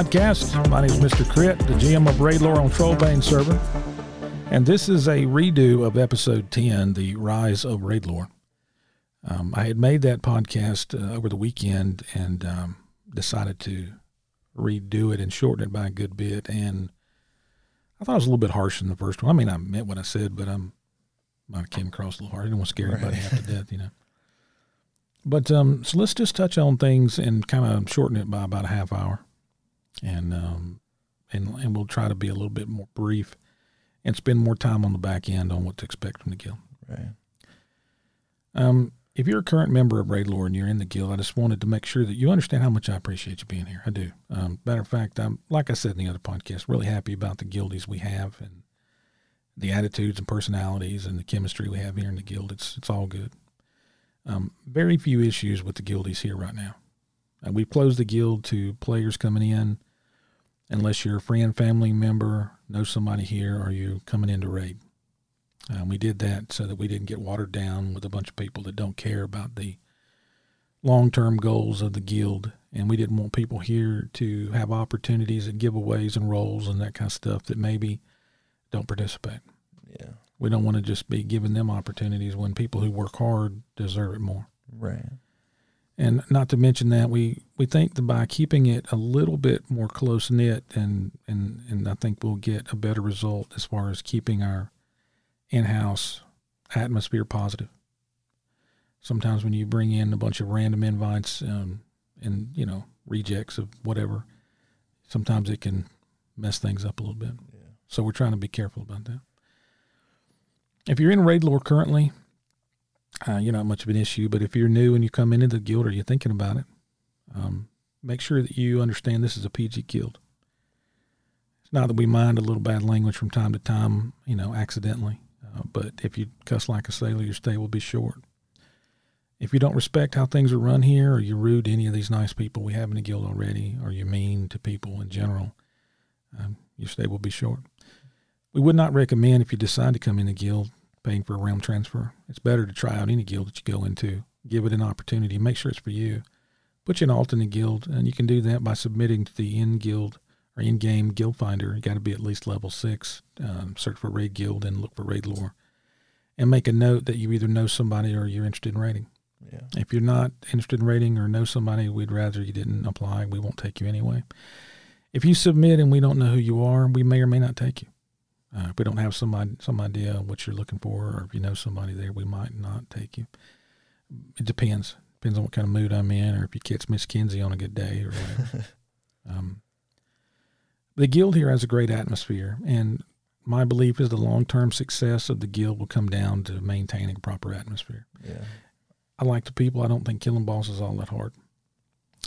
Welcome to the podcast. My name is Mr. Krit, the GM of Raidlore on Trollbane server. And this is a redo of episode 10, The Rise of Raidlore. Um, I had made that podcast uh, over the weekend and um, decided to redo it and shorten it by a good bit. And I thought it was a little bit harsh in the first one. I mean, I meant what I said, but I'm have came across a little hard. I didn't want to scare anybody half to death, you know. But um, so let's just touch on things and kind of shorten it by about a half hour, and um, and and we'll try to be a little bit more brief, and spend more time on the back end on what to expect from the guild. Right. Um, if you're a current member of Raidlore and you're in the guild, I just wanted to make sure that you understand how much I appreciate you being here. I do. Um, matter of fact, I'm like I said in the other podcast, really happy about the guildies we have and the attitudes and personalities and the chemistry we have here in the guild. It's it's all good. Um, very few issues with the guildies here right now. Uh, we've closed the guild to players coming in, unless you're a friend, family member, know somebody here, or you coming in to raid. Um, we did that so that we didn't get watered down with a bunch of people that don't care about the long term goals of the guild. And we didn't want people here to have opportunities and giveaways and roles and that kind of stuff that maybe don't participate. Yeah. We don't want to just be giving them opportunities when people who work hard deserve it more. Right. And not to mention that we, we think that by keeping it a little bit more close knit and, and, and I think we'll get a better result as far as keeping our in house atmosphere positive. Sometimes when you bring in a bunch of random invites um, and, you know, rejects of whatever, sometimes it can mess things up a little bit. Yeah. So we're trying to be careful about that. If you're in Raid Lore currently, uh, you're not much of an issue. But if you're new and you come into the guild or you're thinking about it, um, make sure that you understand this is a PG guild. It's not that we mind a little bad language from time to time, you know, accidentally. Uh, but if you cuss like a sailor, your stay will be short. If you don't respect how things are run here, or you're rude to any of these nice people we have in the guild already, or you're mean to people in general, um, your stay will be short. We would not recommend if you decide to come in the guild paying for a realm transfer. It's better to try out any guild that you go into. Give it an opportunity. Make sure it's for you. Put you an alternate guild, and you can do that by submitting to the in guild or in game guild finder. You got to be at least level six. Um, search for raid guild and look for raid lore, and make a note that you either know somebody or you're interested in raiding. Yeah. If you're not interested in raiding or know somebody, we'd rather you didn't apply. We won't take you anyway. If you submit and we don't know who you are, we may or may not take you. Uh, if we don't have some some idea what you're looking for, or if you know somebody there, we might not take you. It depends. Depends on what kind of mood I'm in, or if you catch Miss Kinsey on a good day, or whatever. um, the guild here has a great atmosphere, and my belief is the long term success of the guild will come down to maintaining a proper atmosphere. Yeah. I like the people. I don't think killing boss is all that hard.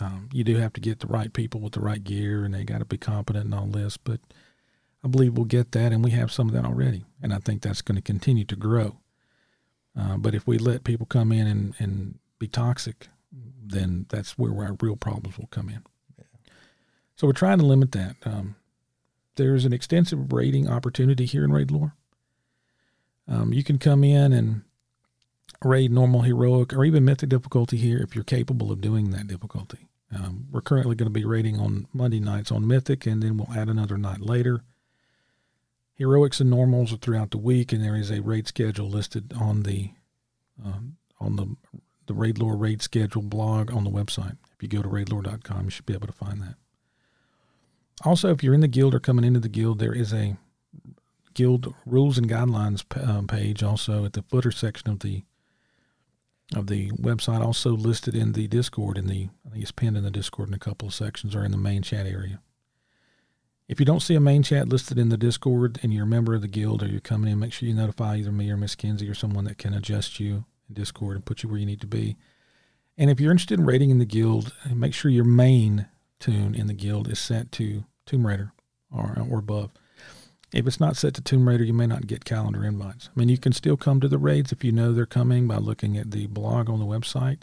Um, you do have to get the right people with the right gear, and they got to be competent and all this. But I believe we'll get that, and we have some of that already. And I think that's going to continue to grow. Uh, but if we let people come in and, and be toxic, then that's where our real problems will come in. So we're trying to limit that. Um, there's an extensive raiding opportunity here in Raidlore. Um, you can come in and raid normal, heroic, or even mythic difficulty here if you're capable of doing that difficulty. Um, we're currently going to be raiding on Monday nights on mythic, and then we'll add another night later. Heroics and normals are throughout the week, and there is a raid schedule listed on the um, on the the Raidlore raid schedule blog on the website. If you go to raidlore.com, you should be able to find that. Also, if you're in the guild or coming into the guild, there is a guild rules and guidelines um, page also at the footer section of the of the website. Also listed in the Discord in the I think it's pinned in the Discord in a couple of sections or in the main chat area. If you don't see a main chat listed in the Discord and you're a member of the guild or you're coming in, make sure you notify either me or Miss Kinsey or someone that can adjust you in Discord and put you where you need to be. And if you're interested in raiding in the guild, make sure your main toon in the guild is set to Tomb Raider or, or above. If it's not set to Tomb Raider, you may not get calendar invites. I mean, you can still come to the raids if you know they're coming by looking at the blog on the website.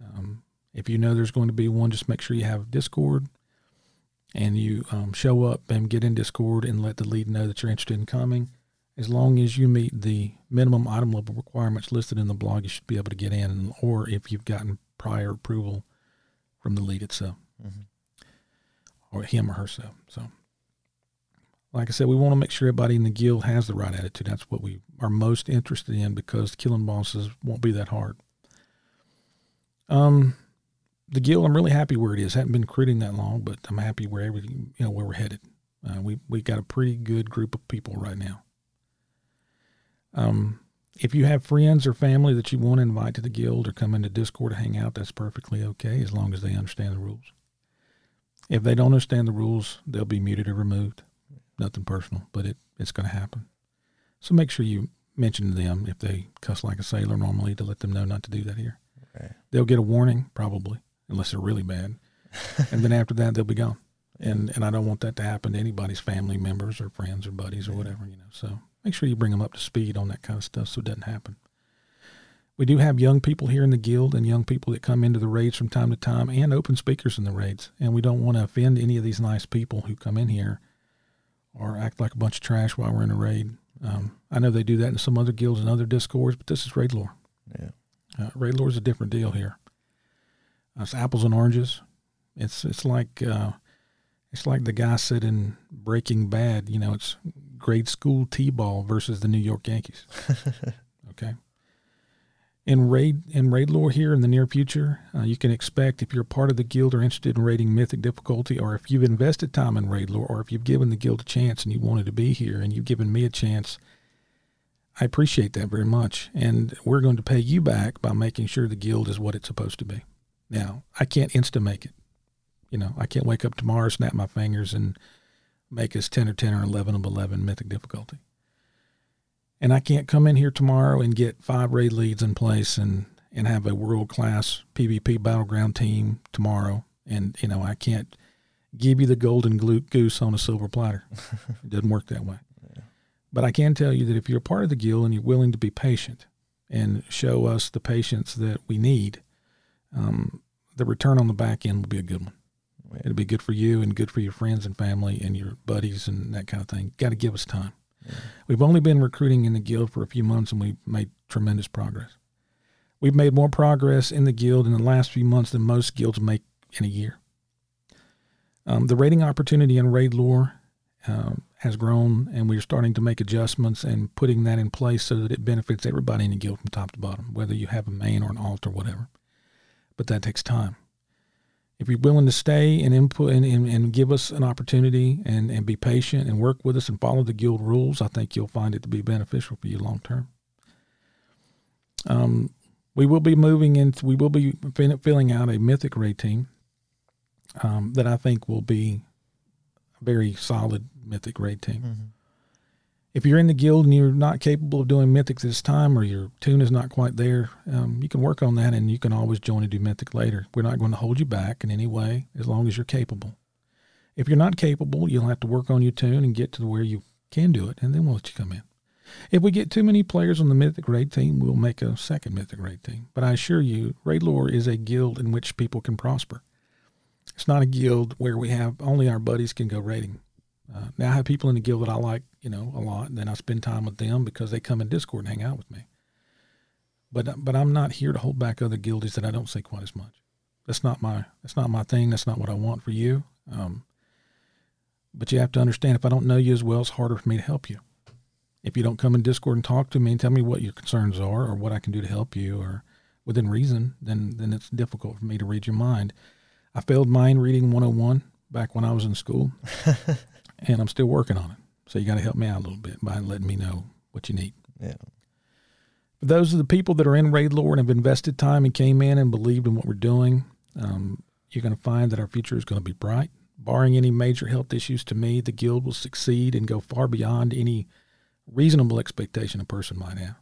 Um, if you know there's going to be one, just make sure you have Discord and you um, show up and get in Discord and let the lead know that you're interested in coming. As long as you meet the minimum item level requirements listed in the blog, you should be able to get in, or if you've gotten prior approval from the lead itself. Mm-hmm. or him or herself. So, like I said, we want to make sure everybody in the guild has the right attitude. That's what we are most interested in because killing bosses won't be that hard. Um, the guild, I'm really happy where it is. Haven't been recruiting that long, but I'm happy where everything, you know, where we're headed. Uh, we we got a pretty good group of people right now. Um, if you have friends or family that you want to invite to the guild or come into Discord to hang out, that's perfectly okay as long as they understand the rules. If they don't understand the rules, they'll be muted or removed. Nothing personal, but it, it's going to happen. So make sure you mention to them if they cuss like a sailor normally to let them know not to do that here. Okay. They'll get a warning probably, unless they're really bad, and then after that they'll be gone. And and I don't want that to happen to anybody's family members or friends or buddies or whatever you know. So make sure you bring them up to speed on that kind of stuff so it doesn't happen. We do have young people here in the guild and young people that come into the raids from time to time and open speakers in the raids. And we don't want to offend any of these nice people who come in here or act like a bunch of trash while we're in a raid. Um, I know they do that in some other guilds and other discords, but this is raid lore. Yeah. Uh, raid lore is a different deal here. It's apples and oranges. It's it's like uh, it's like the guy said in Breaking Bad. You know, it's grade school t-ball versus the New York Yankees. okay. In raid in raid lore here in the near future, uh, you can expect if you're part of the guild or interested in raiding mythic difficulty, or if you've invested time in raid lore, or if you've given the guild a chance and you wanted to be here and you've given me a chance, I appreciate that very much. And we're going to pay you back by making sure the guild is what it's supposed to be. Now, I can't insta make it. You know, I can't wake up tomorrow, snap my fingers, and make us 10 or 10 or 11 of 11 mythic difficulty and I can't come in here tomorrow and get five raid leads in place and and have a world class PvP battleground team tomorrow. And you know, I can't give you the golden goose on a silver platter. it doesn't work that way. Yeah. But I can tell you that if you're part of the guild and you're willing to be patient and show us the patience that we need, um, the return on the back end will be a good one. Yeah. It'll be good for you and good for your friends and family and your buddies and that kind of thing. Got to give us time. We've only been recruiting in the guild for a few months and we've made tremendous progress. We've made more progress in the guild in the last few months than most guilds make in a year. Um, the raiding opportunity in raid lore um, has grown, and we're starting to make adjustments and putting that in place so that it benefits everybody in the guild from top to bottom, whether you have a main or an alt or whatever. But that takes time if you're willing to stay and input and, and, and, give us an opportunity and, and be patient and work with us and follow the guild rules, I think you'll find it to be beneficial for you long term. Um, we will be moving into, we will be filling out a mythic raid team um, that I think will be a very solid mythic raid team. Mm-hmm if you're in the guild and you're not capable of doing mythic this time or your toon is not quite there, um, you can work on that and you can always join and do mythic later. We're not going to hold you back in any way as long as you're capable. If you're not capable, you'll have to work on your toon and get to where you can do it, and then we'll let you come in. If we get too many players on the Mythic Raid team, we'll make a second Mythic Raid team. But I assure you, Raid Lore is a guild in which people can prosper. It's not a guild where we have only our buddies can go raiding. Uh, now I have people in the guild that I like, you know, a lot, and then I spend time with them because they come in Discord and hang out with me. But but I'm not here to hold back other guildies that I don't see quite as much. That's not my that's not my thing. That's not what I want for you. Um, but you have to understand if I don't know you as well, it's harder for me to help you. If you don't come in Discord and talk to me and tell me what your concerns are or what I can do to help you or within reason, then then it's difficult for me to read your mind. I failed mind reading 101 back when I was in school. and I'm still working on it. So you got to help me out a little bit by letting me know what you need. Yeah. For those of the people that are in Raid Lore and have invested time and came in and believed in what we're doing, um, you're going to find that our future is going to be bright. Barring any major health issues to me, the guild will succeed and go far beyond any reasonable expectation a person might have.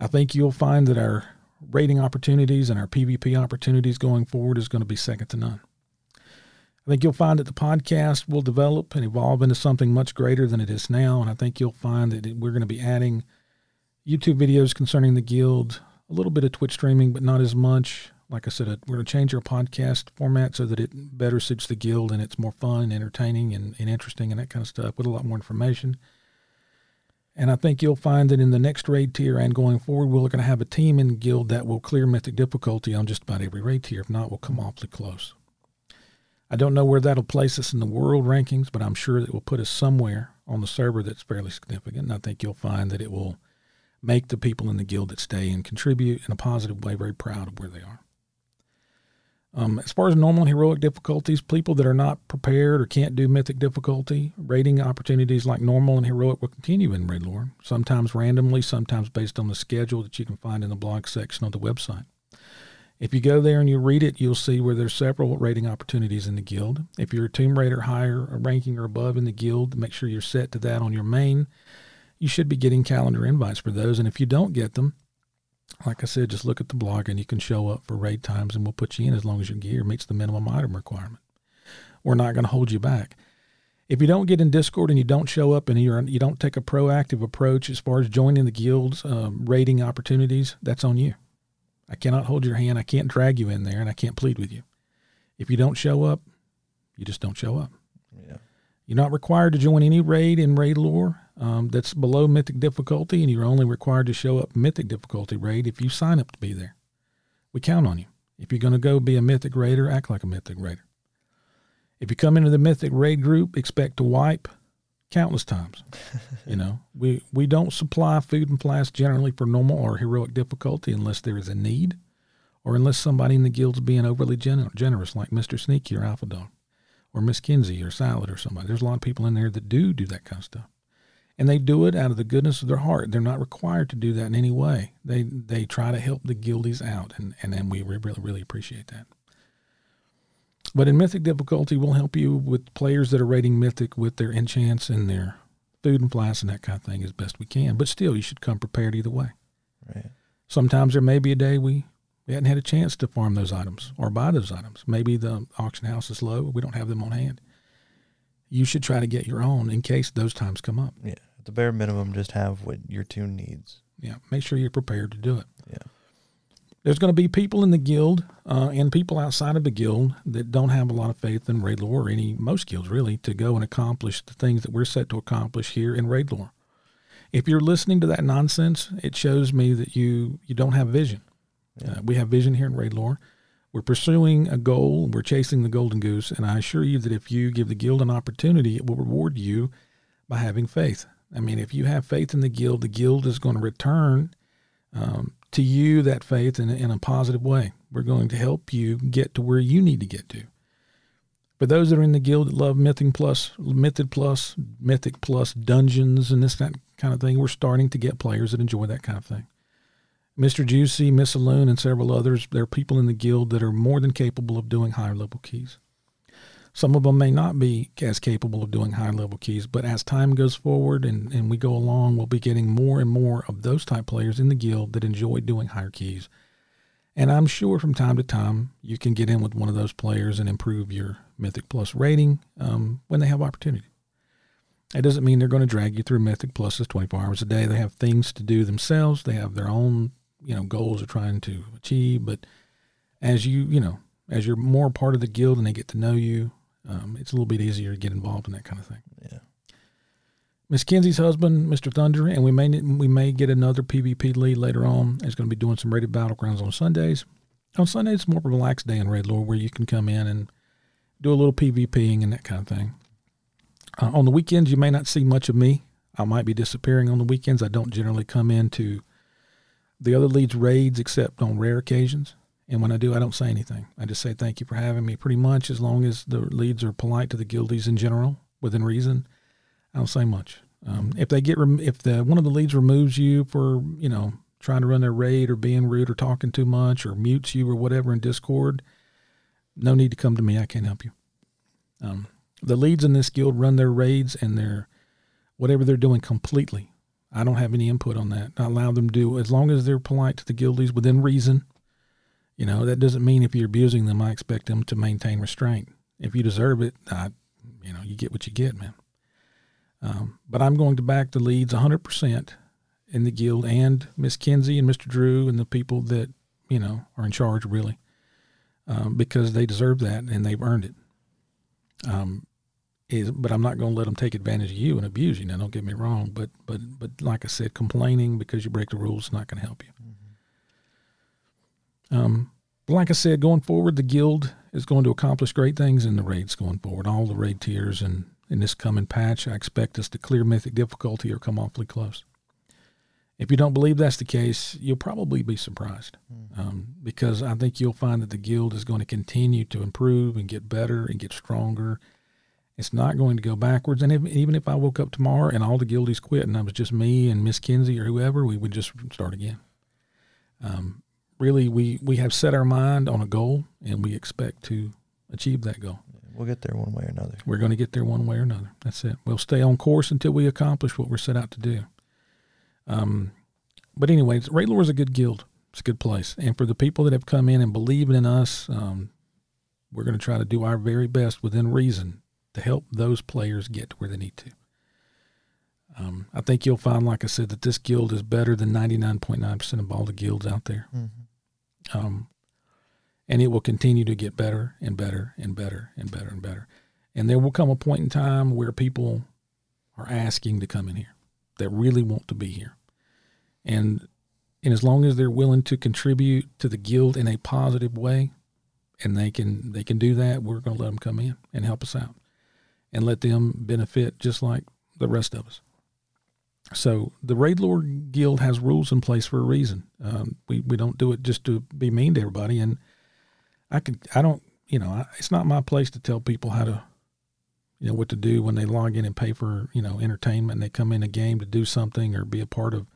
I think you'll find that our raiding opportunities and our PvP opportunities going forward is going to be second to none. I think you'll find that the podcast will develop and evolve into something much greater than it is now. And I think you'll find that we're going to be adding YouTube videos concerning the guild, a little bit of Twitch streaming, but not as much. Like I said, uh, we're going to change our podcast format so that it better suits the guild and it's more fun and entertaining and, and interesting and that kind of stuff with a lot more information. And I think you'll find that in the next raid tier and going forward, we're going to have a team in guild that will clear mythic difficulty on just about every raid tier. If not, we'll come awfully close. I don't know where that'll place us in the world rankings, but I'm sure it will put us somewhere on the server that's fairly significant. And I think you'll find that it will make the people in the guild that stay and contribute in a positive way very proud of where they are. Um, as far as normal and heroic difficulties, people that are not prepared or can't do mythic difficulty, raiding opportunities like normal and heroic will continue in Raid Lore, sometimes randomly, sometimes based on the schedule that you can find in the blog section of the website. If you go there and you read it, you'll see where there's several raiding opportunities in the guild. If you're a Tomb Raider higher ranking or above in the guild, make sure you're set to that on your main. You should be getting calendar invites for those. And if you don't get them, like I said, just look at the blog and you can show up for raid times and we'll put you in as long as your gear meets the minimum item requirement. We're not going to hold you back. If you don't get in Discord and you don't show up and you're, you don't take a proactive approach as far as joining the guild's um, raiding opportunities, that's on you. I cannot hold your hand. I can't drag you in there and I can't plead with you. If you don't show up, you just don't show up. Yeah. You're not required to join any raid in raid lore um, that's below mythic difficulty, and you're only required to show up mythic difficulty raid if you sign up to be there. We count on you. If you're going to go be a mythic raider, act like a mythic raider. If you come into the mythic raid group, expect to wipe countless times. you know, we we don't supply food and flasks generally for normal or heroic difficulty unless there is a need, or unless somebody in the guild's being overly gener- generous, like Mister Sneaky or Alpha Dog, or Miss Kinsey or Salad or somebody. There's a lot of people in there that do do that kind of stuff and they do it out of the goodness of their heart. They're not required to do that in any way. They they try to help the guildies out, and and, and we really really appreciate that. But in Mythic difficulty, we'll help you with players that are raiding Mythic with their enchants and their food and flasks and that kind of thing as best we can. But still, you should come prepared either way. Right. Sometimes there may be a day we, we hadn't had a chance to farm those items or buy those items. Maybe the auction house is low. We don't have them on hand you should try to get your own in case those times come up. Yeah. At the bare minimum, just have what your toon needs. Yeah. Make sure you're prepared to do it. There's going to be people in the guild uh, and people outside of the guild that don't have a lot of faith in raid lore or any most guilds really to go and accomplish the things that we're set to accomplish here in raid lore. If you're listening to that nonsense, it shows me that you you don't have vision. Yeah. Uh, we have vision here in raid lore. We're pursuing a goal, we're chasing the golden goose, and I assure you that if you give the guild an opportunity, it will reward you by having faith. I mean, if you have faith in the guild, the guild is going to return um, to you that faith in, in a positive way. We're going to help you get to where you need to get to. For those that are in the guild that love Mythic Plus, Mythic Plus, Mythic Plus dungeons and this that kind of thing, we're starting to get players that enjoy that kind of thing. Mr. Juicy, Miss Saloon, and several others, there are people in the guild that are more than capable of doing higher level keys. Some of them may not be as capable of doing high level keys, but as time goes forward and, and we go along, we'll be getting more and more of those type players in the guild that enjoy doing higher keys. And I'm sure from time to time you can get in with one of those players and improve your Mythic Plus rating um, when they have opportunity. That doesn't mean they're going to drag you through Mythic Pluses 24 hours a day. They have things to do themselves. They have their own you know goals they're trying to achieve. But as you you know as you're more part of the guild and they get to know you, um, it's a little bit easier to get involved in that kind of thing. Yeah. Miss Kenzie's husband, Mr. Thunder, and we may we may get another PvP lead later on. Is going to be doing some rated battlegrounds on Sundays. On Sundays, it's more of a relaxed day in Raid Lore where you can come in and do a little PvPing and that kind of thing. Uh, on the weekends, you may not see much of me. I might be disappearing on the weekends. I don't generally come in to the other leads raids except on rare occasions. And when I do, I don't say anything. I just say thank you for having me. Pretty much, as long as the leads are polite to the guildies in general, within reason, I don't say much. Um, if they get rem- if the one of the leads removes you for you know trying to run their raid or being rude or talking too much or mutes you or whatever in Discord, no need to come to me. I can't help you. Um, the leads in this guild run their raids and their whatever they're doing completely I don't have any input on that. I allow them to do as long as they're polite to the guildies within reason. You know, that doesn't mean if you're abusing them, I expect them to maintain restraint. If you deserve it, I, you know, you get what you get, man. Um, but I'm going to back the leads 100% in the guild and Miss Kinsey and Mr. Drew and the people that, you know, are in charge really, um, because they deserve that and they've earned it. Um, is, but I'm not going to let them take advantage of you and abuse you. Now, don't get me wrong, but but but like I said, complaining because you break the rules is not going to help you. Mm-hmm. Um, like I said, going forward, the guild is going to accomplish great things in the raids going forward. All the raid tiers and in this coming patch, I expect us to clear mythic difficulty or come awfully close. If you don't believe that's the case, you'll probably be surprised um, because I think you'll find that the guild is going to continue to improve and get better and get stronger. It's not going to go backwards. And if, even if I woke up tomorrow and all the guildies quit and I was just me and Miss Kinsey or whoever, we would just start again. Um, really, we, we have set our mind on a goal and we expect to achieve that goal. We'll get there one way or another. We're going to get there one way or another. That's it. We'll stay on course until we accomplish what we're set out to do. Um, but anyways, Raidlore is a good guild. It's a good place. And for the people that have come in and believe in us, um, we're going to try to do our very best within reason to help those players get to where they need to. Um, I think you'll find, like I said, that this guild is better than 99.9% of all the guilds out there. Mm-hmm. Um, and it will continue to get better and better and better and better and better. And there will come a point in time where people are asking to come in here that really want to be here. And and as long as they're willing to contribute to the guild in a positive way, and they can they can do that, we're going to let them come in and help us out, and let them benefit just like the rest of us. So the Raid Lore Guild has rules in place for a reason. Um, we we don't do it just to be mean to everybody, and I could I don't you know I, it's not my place to tell people how to you know what to do when they log in and pay for you know entertainment and they come in a game to do something or be a part of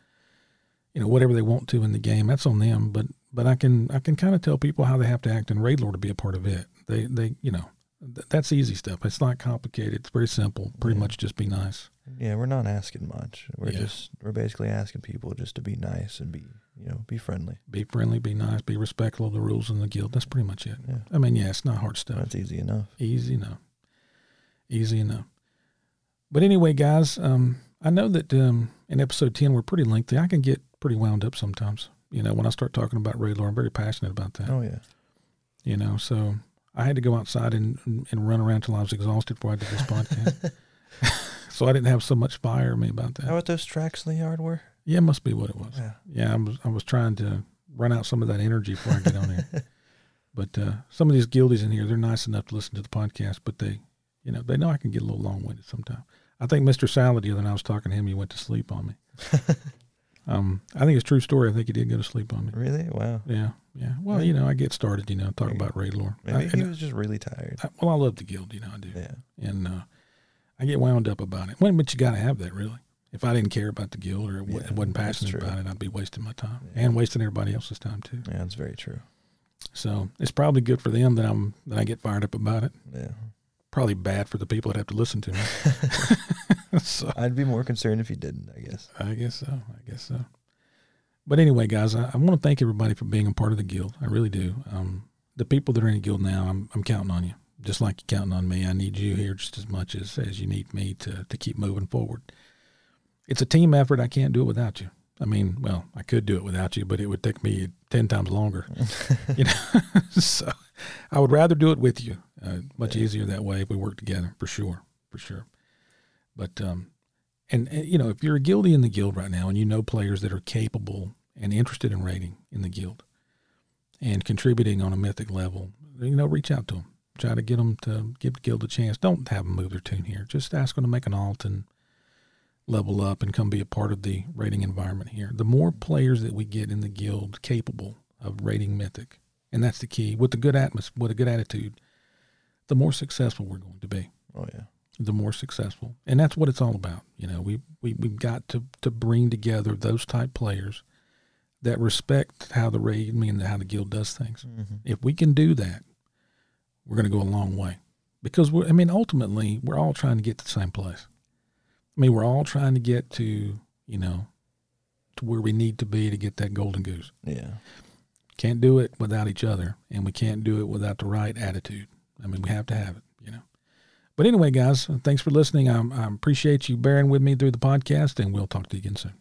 you know whatever they want to in the game. That's on them. But but I can I can kind of tell people how they have to act in Raid Lore to be a part of it. They they you know th- that's easy stuff it's not complicated it's very simple pretty Yeah. much just be nice Yeah, we're not asking much. We're Yeah. just we're basically asking people just to be nice and be you know be friendly. be friendly be nice be respectful of the rules in the guild that's pretty much it Yeah, I mean yeah it's not hard stuff that's easy enough. Easy enough. Easy enough. But anyway, guys, um, I know that um, in episode 10, we're pretty lengthy. I can get pretty wound up sometimes. You know, when I start talking about Raid Lore, I'm very passionate about that. Oh yeah, You know, so I had to go outside and, and run around till I was exhausted before I did this podcast. so I didn't have so much fire in me about that. how about those tracks in the yard were? Yeah, it must be what it was. Yeah, Yeah, I was I was trying to run out some of that energy before I get on here. But uh, some of these guildies in here, they're nice enough to listen to the podcast, but they, you know, they know I can get a little long winded sometimes. I think Mr. Salad the other night I was talking to him, he went to sleep on me. um, I think it's a true story. I think he did go to sleep on me. really? Wow. Yeah, yeah. Well, you know, I get started, you know, talk Maybe- about raid lore. Maybe I, he was just really tired. I- well, I love the guild, you know, I do, Yeah, and uh, I get wound up about it. Well, but you got to have that, really. If I didn't care about the guild or Yeah, wasn't passionate about it, I'd be wasting my time Yeah. and wasting everybody else's time too. yeah, that's very true. So it's probably good for them that I'm that I get fired up about it. Yeah, Probably bad for the people that have to listen to me. so I'd be more concerned if he didn't. I guess. I guess so. I guess so. But anyway, guys, I, I want to thank everybody for being a part of the guild. I really do. Um, the people that are in the guild now, I'm, I'm counting on you, just like you're counting on me. I need you here just as much as, as you need me to, to keep moving forward. It's a team effort. I can't do it without you. I mean, well, I could do it without you, but it would take me 10 times longer. you know, so I would rather do it with you. Uh, much Yeah. easier that way if we work together, for sure, for sure. But um, and, and you know, if you're a guildie in the guild right now, and you know players that are capable and interested in raiding in the guild and contributing on a mythic level, you know, reach out to them. Try to get them to give the guild a chance. Don't have them move their toon here. Just ask them to make an alt and level up and come be a part of the raiding environment here. The more players that we get in the guild capable of raiding mythic, and that's the key, with a good atmos, with a good attitude, the more successful we're going to be Oh yeah. The more successful. And that's what it's all about. You know, we, we, we've got to, to bring together those type players that respect how the raid, I mean, how the guild does things. Mm-hmm. If we can do that, we're going to go a long way because we're, I mean, ultimately we're all trying to get to the same place. I mean, we're all trying to get to, you know, to where we need to be to get that golden goose. Yeah. Can't do it without each other, and we can't do it without the right attitude. I mean, we have to have it. But anyway, guys, thanks for listening. I, I appreciate you bearing with me through the podcast, and we'll talk to you again soon.